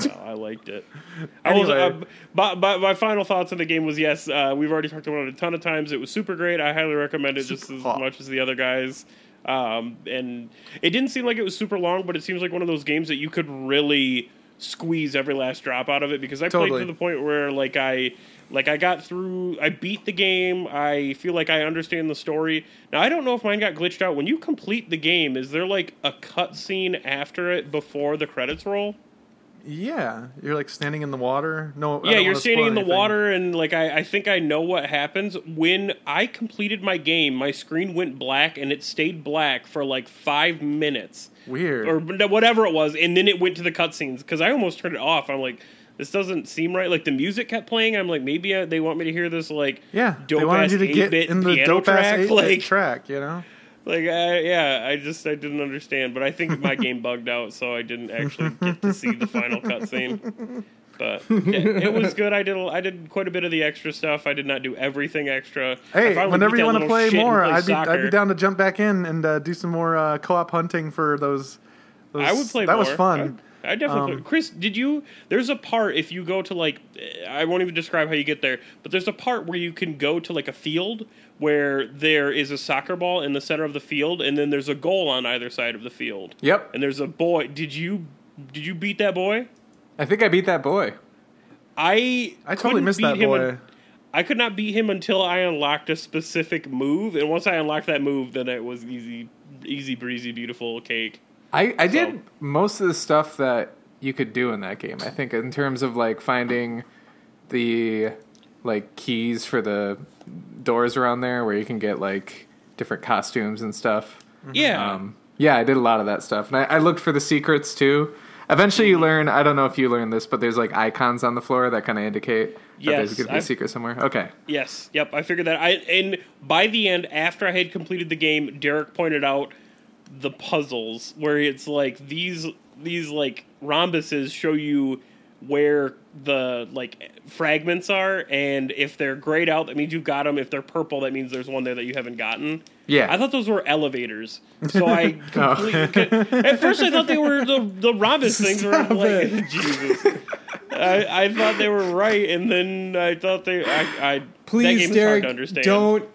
No, I liked it. I was, uh, but, but my final thoughts on the game was yes, uh, we've already talked about it a ton of times. It was super great. I highly recommend it just as hot. much as the other guys. Um, and it didn't seem like it was super long, but it seems like one of those games that you could really squeeze every last drop out of it because I Totally. played to the point where like I like I got through I beat the game. I feel like I understand the story. Now I don't know if mine got glitched out. When you complete the game, is there like a cutscene after it before the credits roll? Yeah, you're like standing in the water. No, yeah, you're standing in the anything. water, and like I, I think I know what happens when I completed my game. My screen went black, and it stayed black for like five minutes Weird. or whatever it was, and then it went to the cutscenes because I almost turned it off. I'm like, this doesn't seem right. Like the music kept playing. I'm like, maybe uh they want me to hear this like yeah, dope they wanted you to get 8-bit in the dope ass track, 8 like track. You know. like I, yeah. I just I didn't understand, but I think my game bugged out, so I didn't actually get to see the final cutscene. But yeah, it was good. I did I did quite a bit of the extra stuff. I did not do everything extra. Hey, whenever you want to play more, play I'd be I'd be down to jump back in and uh, do some more uh, co-op hunting for those. those I would play That more. was fun. I, I definitely. Um. Chris, did you? There's a part if you go to like, I won't even describe how you get there, but there's a part where you can go to like a field where there is a soccer ball in the center of the field, and then there's a goal on either side of the field. Yep. And there's a boy. Did you? Did you beat that boy? I think I beat that boy. I I totally missed that boy. un- I could not beat him until I unlocked a specific move, and once I unlocked that move, then it was easy, easy breezy, beautiful cake. I, I did most of the stuff that you could do in that game. I think in terms of like finding the like keys for the doors around there where you can get like different costumes and stuff. Yeah. Um, yeah, I did a lot of that stuff, and I, I looked for the secrets too. Eventually, you learn. I don't know if you learned this, but there's like icons on the floor that kind of indicate that there's going to be a I've- secret somewhere. Okay, Yes, yep, I figured that. I and by the end, after I had completed the game, Derek pointed out the puzzles where it's like these these like rhombuses show you where the like fragments are, and if they're grayed out, that means you've got them. If they're purple, that means there's one there that you haven't gotten. Yeah. I thought those were elevators. So I completely. Oh. At first, I thought they were the the rhombus things. Were like it. Jesus. I, I thought they were right, and then I thought they. I, I that Please, game is hard Derek, to understand. don't.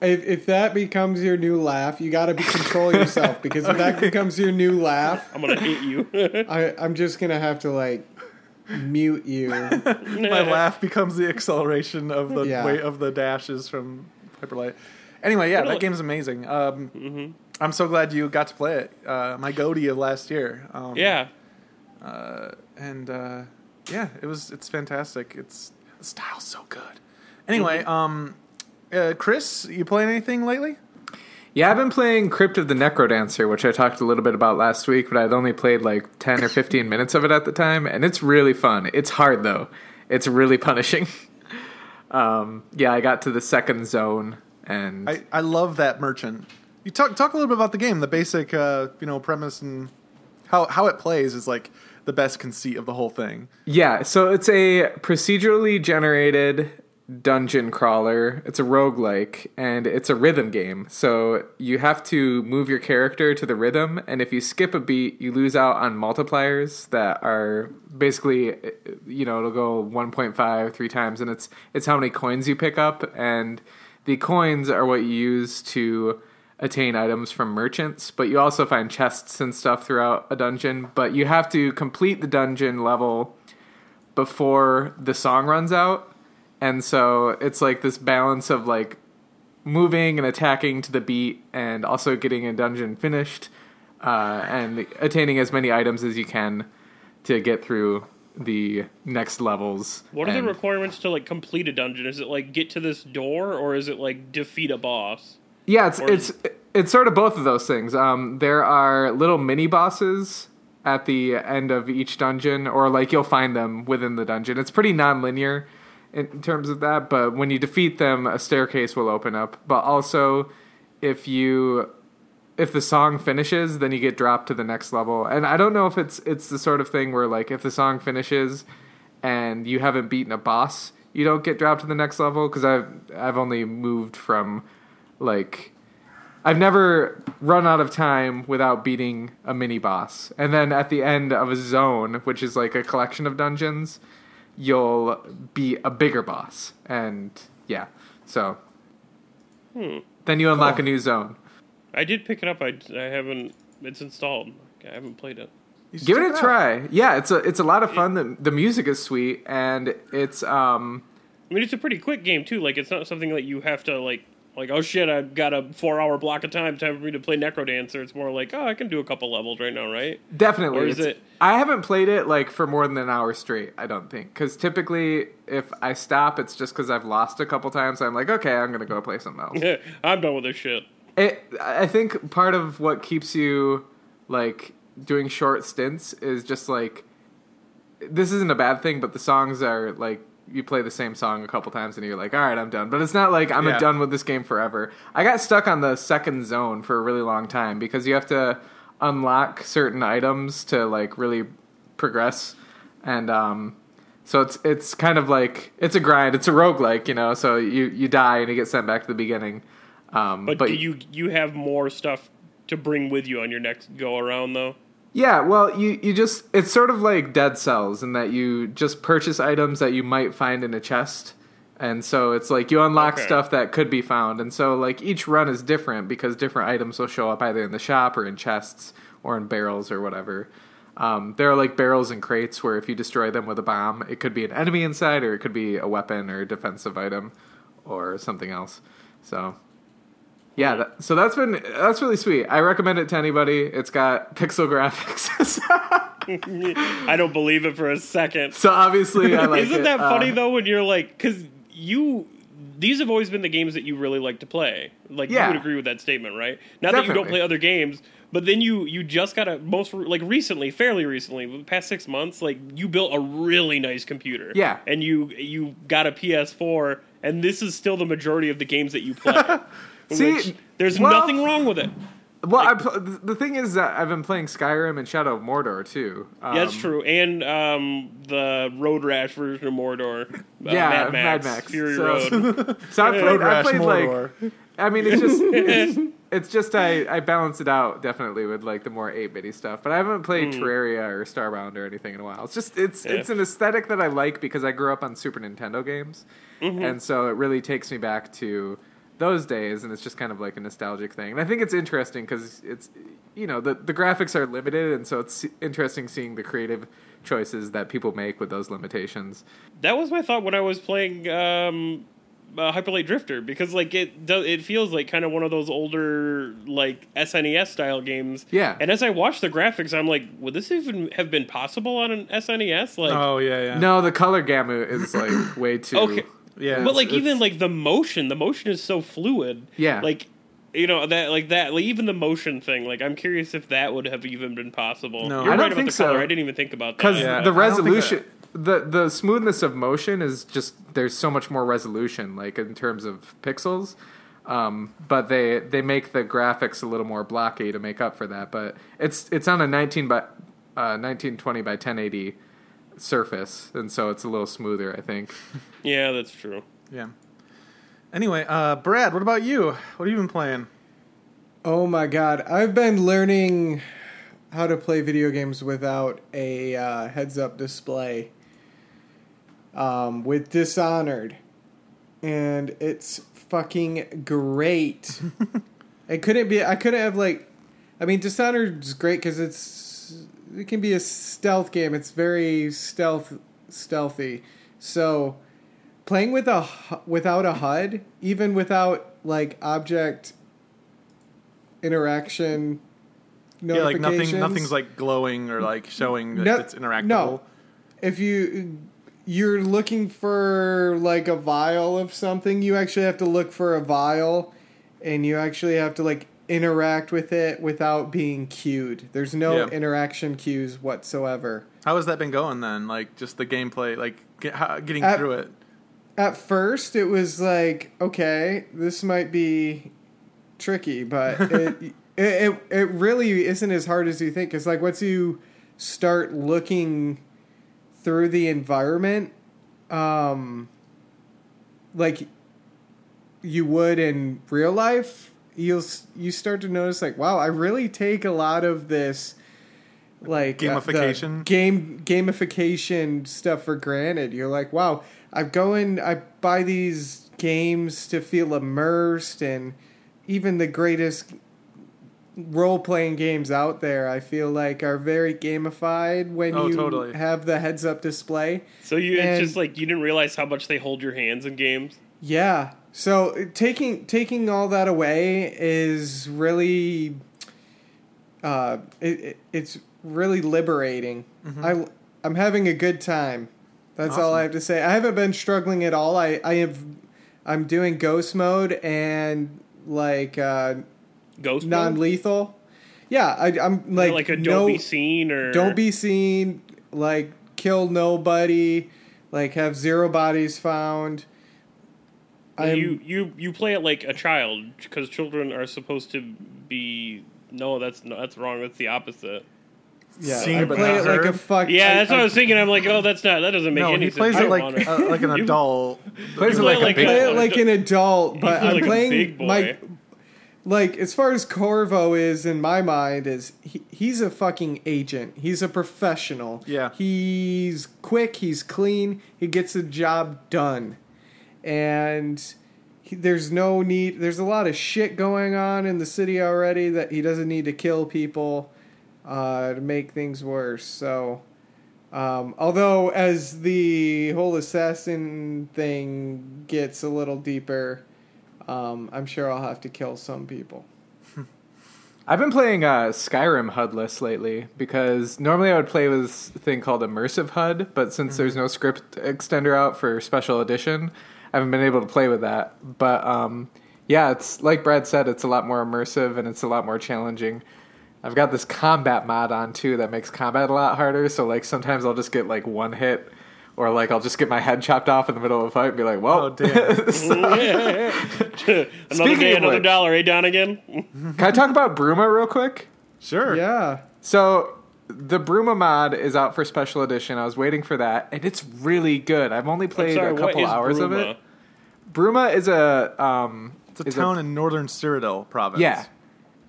If, if that becomes your new laugh, you got to be control yourself because if that becomes your new laugh, I'm gonna hit you. I, I'm just gonna have to like mute you. My laugh becomes the acceleration of the Yeah. weight of the dashes from Hyperlight. Anyway, yeah, that a- game's amazing. Um, Mm-hmm. I'm so glad you got to play it. Uh, my GOTY of last year. Um, yeah, and uh, yeah, it was. It's fantastic. It's the style's so good. Anyway, Mm-hmm. um, uh, Chris, you playing anything lately? Yeah, I've been playing Crypt of the Necrodancer, which I talked a little bit about last week, but I'd only played like 10 or 15 minutes of it at the time, and it's really fun. It's hard, though. It's really punishing. um, yeah, I got to the second zone, and I, I love that merchant. You talk talk a little bit about the game, the basic uh, you know premise and how how it plays is like the best conceit of the whole thing. Yeah, so it's a procedurally generated dungeon crawler. It's a roguelike and it's a rhythm game. So you have to move your character to the rhythm and if you skip a beat, you lose out on multipliers that are basically you know, it'll go 1.5 three times and it's it's how many coins you pick up and the coins are what you use to attain items from merchants, but you also find chests and stuff throughout a dungeon, but you have to complete the dungeon level before the song runs out and so it's like this balance of like moving and attacking to the beat and also getting a dungeon finished uh, and attaining as many items as you can to get through the next levels What are the requirements to like complete a dungeon? Is it like get to this door, or is it like defeat a boss? Yeah, it's Or- it's it's sort of both of those things. Um, there are little mini bosses at the end of each dungeon, or like you'll find them within the dungeon. It's pretty non-linear in terms of that, but when you defeat them, a staircase will open up. But also, if you if the song finishes, then you get dropped to the next level. And I don't know if it's it's the sort of thing where like if the song finishes and you haven't beaten a boss, you don't get dropped to the next level because I've I've only moved from like I've never run out of time without beating a mini boss. And then at the end of a zone, which is like a collection of dungeons, you'll be a bigger boss. And yeah, so then you unlock a new zone. I did pick it up. I, I haven't. It's installed. I haven't played it. Give it a out. try. Yeah, it's a it's a lot of fun. The the music is sweet and it's um I mean, it's a pretty quick game too. Like, it's not something that you have to like. Like, oh shit, I've got a four-hour block of time. Time for me to play Necrodancer. It's more like, oh, I can do a couple levels right now, right? Definitely. Or is It's- it- I haven't played it like for more than an hour straight. I don't think because typically if I stop, it's just because I've lost a couple times. I'm like, okay, I'm gonna go play something else. I'm done with this shit. it, I think part of what keeps you like doing short stints is just like this isn't a bad thing, but the songs are like you play the same song a couple times and you're like, all right, I'm done. But it's not like I'm Yeah. done with this game forever. I got stuck on the second zone for a really long time because you have to unlock certain items to like really progress, and um, so it's it's kind of like it's a grind. It's a roguelike, you know. So you you die and you get sent back to the beginning. Um, But, do you you have more stuff to bring with you on your next go around though? Yeah, well, you, you just it's sort of like Dead Cells in that you just purchase items that you might find in a chest. And so it's like you unlock Okay. stuff that could be found. And so like each run is different because different items will show up either in the shop or in chests or in barrels or whatever. Um, there are like barrels and crates where if you destroy them with a bomb, it could be an enemy inside or it could be a weapon or a defensive item or something else. So yeah, that, so that's been that's really sweet. I recommend it to anybody. It's got pixel graphics. I don't believe it for a second. so obviously, I like Isn't it. that Uh, funny though? When you're like, because you. These have always been the games that you really like to play. Like Yeah. you would agree with that statement, right? Not that you don't play other games, but then you you just got a most like recently, fairly recently, the past six months, like you built a really nice computer. Yeah. and you you got a PS4, and this is still the majority of the games that you play. See, which there's well- nothing wrong with it. Well, I pl- the thing is that I've been playing Skyrim and Shadow of Mordor too. Um, Yeah, that's true. And um, the Road Rash version of Mordor. Uh, Yeah, Mad Max, Mad Max. Fury So- Road. So I played, Road I Rash played Mordor. like. I mean, it's just it's, it's just I I balance it out definitely with like the more eight bitty stuff. But I haven't played Terraria or Starbound or anything in a while. It's just it's. Yeah. it's an aesthetic that I like because I grew up on Super Nintendo games, Mm-hmm. and so it really takes me back to those days, and it's just kind of like a nostalgic thing. And I think it's interesting because it's you know the the graphics are limited, and so it's interesting seeing the creative choices that people make with those limitations. that was my thought when I was playing um, uh, Hyperlight Drifter because like it does it feels like kind of one of those older like SNES style games. Yeah. And as I watch the graphics, I'm like, would this even have been possible on an SNES? Like, Oh yeah, yeah. No, the color gamut is like way too. Okay. Yeah. but like even like the motion, the motion is so fluid. Yeah. Like. You know that, like that, like even the motion thing. Like, I'm curious if that would have even been possible. No. You're I right don't about think the color. so. I didn't even think about that. because Yeah, the I don't resolution the the smoothness of motion is just there's so much more resolution like in terms of pixels Um, but they they make the graphics a little more blocky to make up for that. But it's it's on a 19 by uh, 1920 by 1080 surface, and so it's a little smoother, I think. Yeah, that's true. Yeah. Anyway, uh, Brad, what about you? What have you been playing? Oh my god, I've been learning how to play video games without a uh, heads-up display um, with Dishonored, and it's fucking great. it couldn't be. I couldn't have like. I mean, Dishonored's great because it's it can be a stealth game. It's very stealth stealthy. So playing with a without a HUD, even without like object interaction Yeah, like nothing. Nothing's like glowing or like showing that No- it's interactable. no. if you you're looking for like a vial of something, you actually have to look for a vial, and you actually have to like interact with it without being cued. There's no Yeah. interaction cues whatsoever. How has that been going then? Like just the gameplay, like get, how, getting At- through it. At first, it was like, okay, this might be tricky, but it, it it it really isn't as hard as you think. It's like once you start looking through the environment, um, like you would in real life, you'll you start to notice like, wow, I really take a lot of this like uh, Gamification? game gamification stuff for granted. You're like, wow, I go in, I buy these games to feel immersed, and even the greatest role playing games out there, I feel like are very gamified when Oh, you totally. have the heads up display. So you And- it's just like you didn't realize how much they hold your hands in games. Yeah. So taking taking all that away is really, uh, it, it it's really liberating. I I'm having a good time. That's all I have to say. I haven't been struggling at all. I I have, I'm doing ghost mode and like uh, Ghost non lethal. Yeah, I, I'm like like a no, don't be seen or don't be seen. Like kill nobody. Like have zero bodies found. I'm- you you you play it like a child because children are supposed to be no that's no that's wrong that's the opposite Yeah, Seen I play not it like a fuck. yeah that's I, what I I was thinking I'm like oh that's not that doesn't make No, any he sense plays I it like uh, like an You- adult. Plays it play like, like a play it like an adult, but I'm like playing my like as far as Corvo is in my mind is he, he's a fucking agent. He's a professional. Yeah. He's quick, he's clean, he gets the job done. And he, there's no need there's a lot of shit going on in the city already that he doesn't need to kill people uh, to make things worse. So um, although as the whole assassin thing gets a little deeper, um, I'm sure I'll have to kill some people. I've been playing uh, Skyrim HUDless lately because normally I would play with this thing called Immersive HUD, but since there's no script extender out for Special Edition, I haven't been able to play with that. But um, yeah, it's like Brad said, it's a lot more immersive and it's a lot more challenging. I've got this combat mod on too that makes combat a lot harder. So like sometimes I'll just get like one hit, or like I'll just get my head chopped off in the middle of a fight and be like, "Whoa, Oh, damn. another day another which- dollar eh Don again Can I talk about Bruma real quick? Sure. Yeah. So the Bruma mod is out for special edition. I was waiting for that, and it's really good. I've only played sorry a couple is hours of it. Bruma is a um, It's a is town in northern Cyrodiil province. yeah.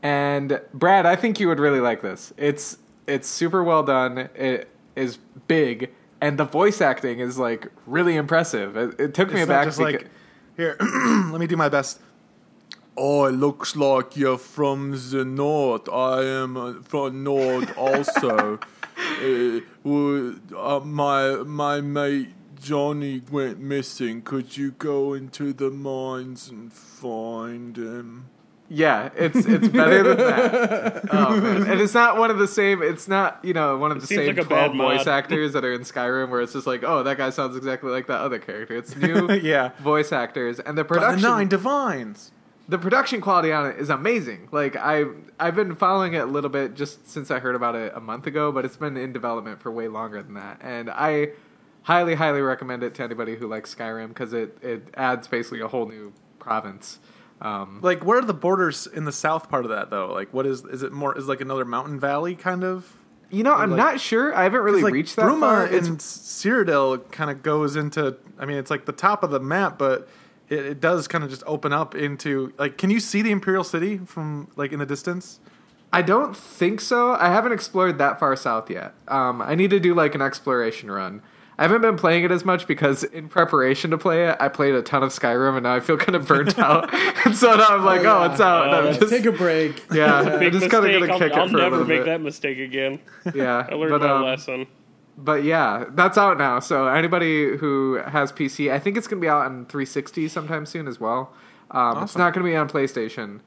And Brad, I think you would really like this. It's it's super well done. It is big, and the voice acting is like really impressive. It, it took me It's not aback. just like here. let me do my best. Oh, it looks like you're from the north. I am uh, from north also. uh, would- uh, my my mate Johnny went missing. Could you go into the mines and find him? Yeah, it's it's better than that. Oh and it's not one of the same. It's not you know one of the same like twelve voice actors that are in Skyrim, where it's just like, oh, that guy sounds exactly like that other character. It's new Yeah. voice actors, and the By the production nine divines. The production quality on it is amazing. Like I I've been following it a little bit just since I heard about it a month ago, but it's been in development for way longer than that, and I highly highly recommend it to anybody who likes Skyrim because it it adds basically a whole new province Um, Like, where are the borders in the south part of that though? Like, what is is it more? Is like another mountain valley kind of? you know, I'm like- not sure. I haven't really like reached that Bruma far. And Cyrodiil kind of goes into. I mean, it's like the top of the map, but it, it does kind of just open up into like. Can you see the Imperial City from like in the distance? I don't think so. I haven't explored that far south yet. Um, I need to do like an exploration run. I haven't been playing it as much because in preparation to play it, I played a ton of Skyrim and now I feel kind of burnt out. and so now I'm like, Oh, oh, it's out. and I'm that's- just, Take a break. yeah, I'm just kind of gonna kick I'll, I'll it a never little make bit. that mistake again. Yeah, I learned but my um, lesson. But yeah, that's out now. So anybody who has PC, I think it's gonna be out on 360 sometime soon as well. Um, It's not gonna be on PlayStation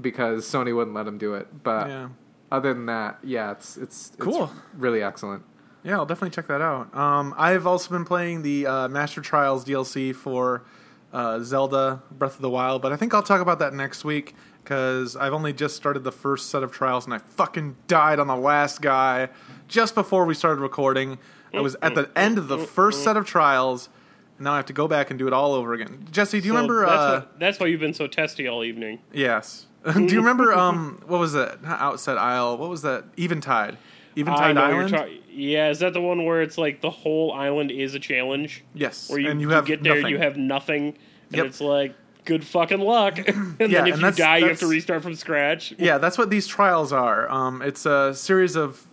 because Sony wouldn't let them do it. But yeah. other than that, yeah, it's it's, it's Cool. really excellent. Yeah, I'll definitely check that out. Um, I've also been playing the uh, Master Trials DLC for uh, Zelda Breath of the Wild, but I think I'll talk about that next week because I've only just started the first set of trials and I fucking died on the last guy just before we started recording. I was at the end of the first set of trials, and now I have to go back and do it all over again. Jesse, do you So remember? That's, Uh, why, that's why you've been so testy all evening. yes. do you remember? Um, what was that? Not Outset Isle. What was that? Eventide. I Eventide know Island. you're talking. Yeah, is that the one where it's like the whole island is a challenge? yes, Where you, and you you have get there, nothing. you have nothing, and Yep. it's like good fucking luck. and Yeah, then if and you that's- die, you have to that's- restart from scratch. yeah, that's what these trials are. Um, it's a series of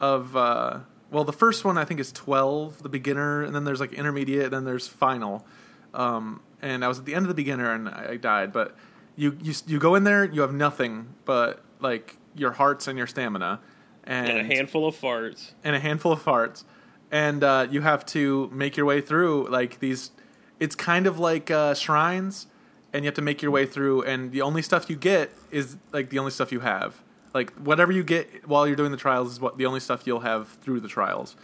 of uh, well, the first one I think is twelve, the beginner, and then there's like intermediate, and then there's final. Um, and I was at the end of the beginner and I, I died, but you you you go in there, you have nothing but like your hearts and your stamina, and, And a handful of farts. and a handful of farts, and uh, you have to make your way through like these. It's kind of like uh, shrines, and you have to make your way through. And the only stuff you get is like the only stuff you have. Like whatever you get while you're doing the trials is what the only stuff you'll have through the trials.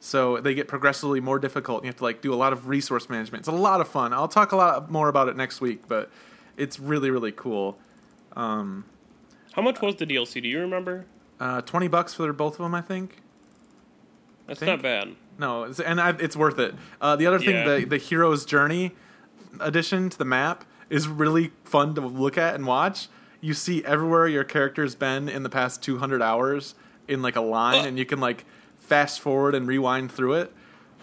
So they get progressively more difficult. And you have to like do a lot of resource management. It's a lot of fun. I'll talk a lot more about it next week, but it's really really cool. Um, How much was the DLC? Do you remember? uh, Twenty bucks for both of them, I think. That's think- not bad. No, it's, and I, it's worth it. Uh, the other thing, Yeah. the the hero's journey addition to the map is really fun to look at and watch. You see everywhere your character's been in the past 200 hours in like a line, and you can like fast forward and rewind through it.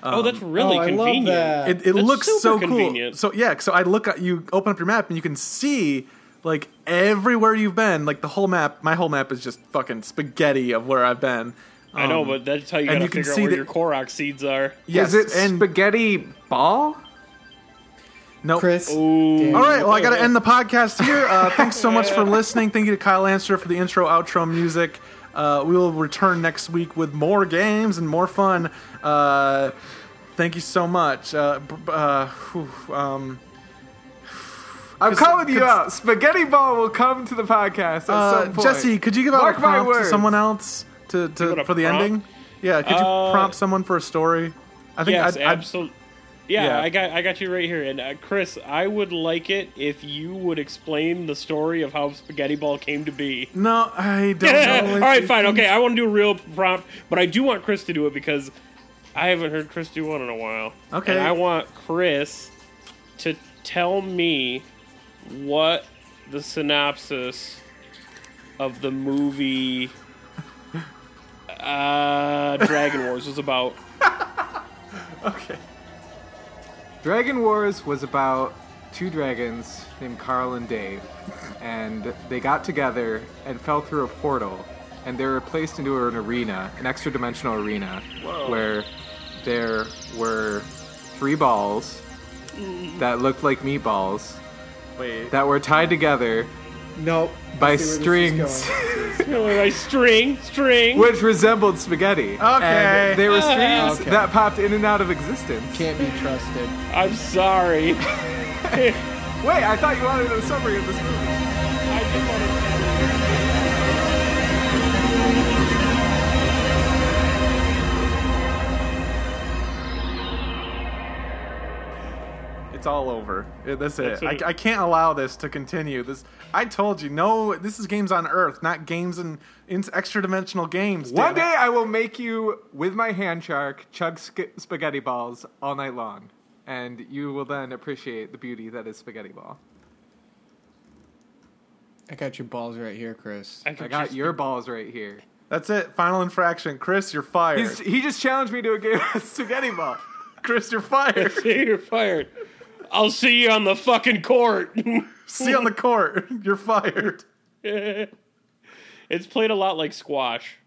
oh, that's really oh, I love convenient. that. It, it That's looks super so cool. convenient. So yeah, so I look at you open up your map and you can see like everywhere you've been. Like the whole map, my whole map is just fucking spaghetti of where I've been. I know, Um, but that's how you and gotta you can figure out see where the- your Korok seeds are. yes, Is it and spaghetti ball? No, Chris. Ooh. damn All it. right, well, I got to end the podcast here. Uh, thanks so much for listening. Thank you to Kyle Landstra for the intro, outro music. Uh, we will return next week with more games and more fun. Uh, thank you so much. Uh, b- uh, whew, um, I'm calling you cause- out. Spaghetti ball will come to the podcast at uh, some point. Jesse, could you give out Mark a my prompt to words. someone else to, to Give it a for the prompt? ending? Yeah, could you Uh, prompt someone for a story? I think Yes, I'd, I'd, absolutely. Yeah, Yeah. I got I got you right here. And uh, Chris, I would like it if you would explain the story of how Spaghetti Ball came to be. no, I don't know. All right, fine. Okay, I want to do a real prompt, but I do want Chris to do it because I haven't heard Chris do one in a while. Okay. And I want Chris to tell me what the synopsis of the movie uh, Dragon Wars was about. Okay. Dragon Wars was about two dragons named Carl and Dave, and they got together and fell through a portal, and they were placed into an arena, an extra dimensional arena, where there were three balls that looked like meatballs Wait. that were tied together Nope. by I see where this is strings. going. like string, string. Which resembled spaghetti. Okay. And they were ah. strings Okay. that popped in and out of existence. Can't be trusted. I'm sorry. Wait, I thought you wanted a summary of this movie. It's all over. That's it. That's it- I, I can't allow this to continue. This I told you. No, this is games on Earth, not games in, in extra dimensional games. One damn it. day I will make you, with my hand shark, chug sc- spaghetti balls all night long. And you will then appreciate the beauty that is spaghetti ball. I got your balls right here, Chris. I got your balls right here. That's it. Final infraction. Chris, you're fired. He's, he just challenged me to a game of spaghetti ball. Chris, you're fired. You're fired. I'll see you on the fucking court. See you on the court. You're fired. it's played a lot like squash.